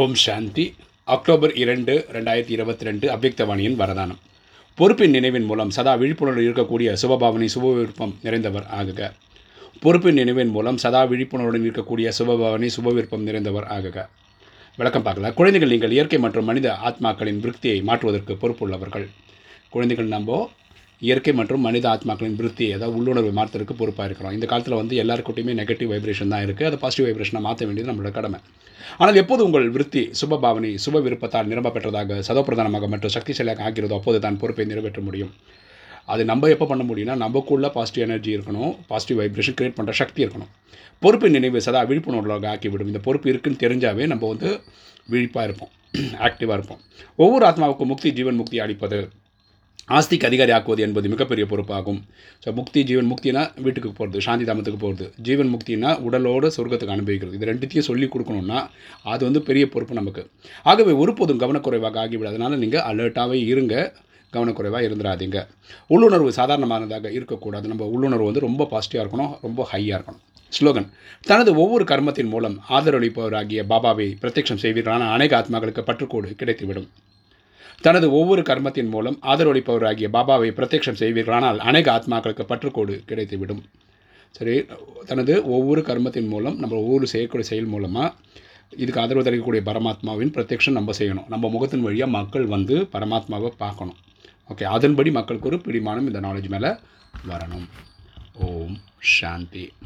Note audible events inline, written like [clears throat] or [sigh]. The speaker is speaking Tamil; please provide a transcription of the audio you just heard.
ஓம் சாந்தி. அக்டோபர் இரண்டு ரெண்டாயிரத்தி இருபத்தி ரெண்டு அபியக்தவாணியின் வரதானம். பொறுப்பின் நினைவின் மூலம் சதா விழிப்புணர்வு இருக்கக்கூடிய சுபபாவனை சுப விருப்பம் நிறைந்தவர் ஆகுக. பொறுப்பின் நினைவின் மூலம் சதா விழிப்புணர்வுடன் இருக்கக்கூடிய சுபபாவனை சுப விருப்பம் நிறைந்தவர் ஆகுக. விளக்கம் பார்க்கலாம். குழந்தைகள் நீங்கள் இயற்கை மற்றும் மனித ஆத்மாக்களின் விருத்தியை மாற்றுவதற்கு பொறுப்புள்ளவர்கள். குழந்தைகள் நம்ம இயற்கை மற்றும் மனித ஆத்மாக்களின் விருத்தி அதாவது உள்ளுணர்வு மாற்றுறதுக்கு பொறுப்பாக இருக்கிறோம். இந்த காலத்தில் வந்து எல்லாருக்கிட்டையுமே நெகட்டிவ் வைப்ரேஷன் தான் இருக்குது அதை பாசிட்டிவ் வைப்ரேஷனை மாற்ற வேண்டியது நம்மளோட கடமை. ஆனால் எப்போது உங்கள் விருத்தி சுப பாவனை சுப விருப்பத்தால் நிரம்ப பெற்றதாக சதோப்பிரதானமாக மற்றும் சக்திசாலியாக ஆகிறதோ அப்போது தான் பொறுப்பை நிறைவேற்ற முடியும். அது நம்ம எப்போ பண்ண முடியும்னா நமக்குள்ள பாசிட்டிவ் எனர்ஜி இருக்கணும் பாசிட்டிவ் வைப்ரேஷன் கிரியேட் பண்ணுற சக்தி இருக்கணும். பொறுப்பு நினைவு சதா விழிப்புணர்வுகளாக ஆக்கிவிடும். இந்த பொறுப்பு இருக்குன்னு தெரிஞ்சாவே நம்ம வந்து விழிப்பாக இருப்போம் [clears throat] ஆக்டிவாக இருப்போம். ஒவ்வொரு ஆத்மாவுக்கும் முக்தி ஜீவன் முக்தி அளிப்பது ஆஸ்திக்கு அதிகாரி ஆக்குவது என்பது மிகப்பெரிய பொறுப்பாகும். ஸோ முக்தி ஜீவன் முக்தினா வீட்டுக்கு போகிறது சாந்தி தாமத்துக்கு போகிறது ஜீவன் முக்தினா உடலோடு சொர்க்கத்துக்கு அனுபவிக்கிறது இது ரெண்டுத்தையும் சொல்லி கொடுக்கணும்னா அது வந்து பெரிய பொறுப்பு நமக்கு. ஆகவே ஒருபோதும் கவனக்குறைவாக ஆகிவிடாதனால நீங்கள் அலர்ட்டாகவே இருங்க. கவனக்குறைவாக இருந்துடாதீங்க உள்ளுணர்வு சாதாரணமானதாக இருக்கக்கூடாது. நம்ம உள்ளுணர்வு வந்து ரொம்ப பாசிட்டிவாக இருக்கணும் ரொம்ப ஹையாக இருக்கணும். ஸ்லோகன் தனது ஒவ்வொரு கர்மத்தின் மூலம் ஆதரவளிப்பவராகிய பாபாவை பிரத்யட்சம் செய்வீர்களான அநேக ஆத்மாக்களுக்கு பற்றுக்கோடு கிடைத்துவிடும். தனது ஒவ்வொரு கர்மத்தின் மூலம் ஆதரவளிப்பவராகிய பாபாவை பிரத்யட்சம் செய்வீர்களானால் அநேக ஆத்மாக்களுக்கு பற்றுக்கோடு கிடைத்துவிடும். சரி தனது ஒவ்வொரு கர்மத்தின் மூலம் நம்ம ஒவ்வொரு செய்யக்கூடிய செயல் மூலமாக இதுக்கு ஆதரவு தரக்கூடிய பரமாத்மாவின் பிரத்யக்ஷம் நம்ம செய்யணும். நம்ம முகத்தின் வழியாக மக்கள் வந்து பரமாத்மாவை பார்க்கணும். ஓகே அதன்படி மக்களுக்கு ஒரு பிடிமானம் இந்த நாலேஜ் மேலே வரணும். ஓம் சாந்தி.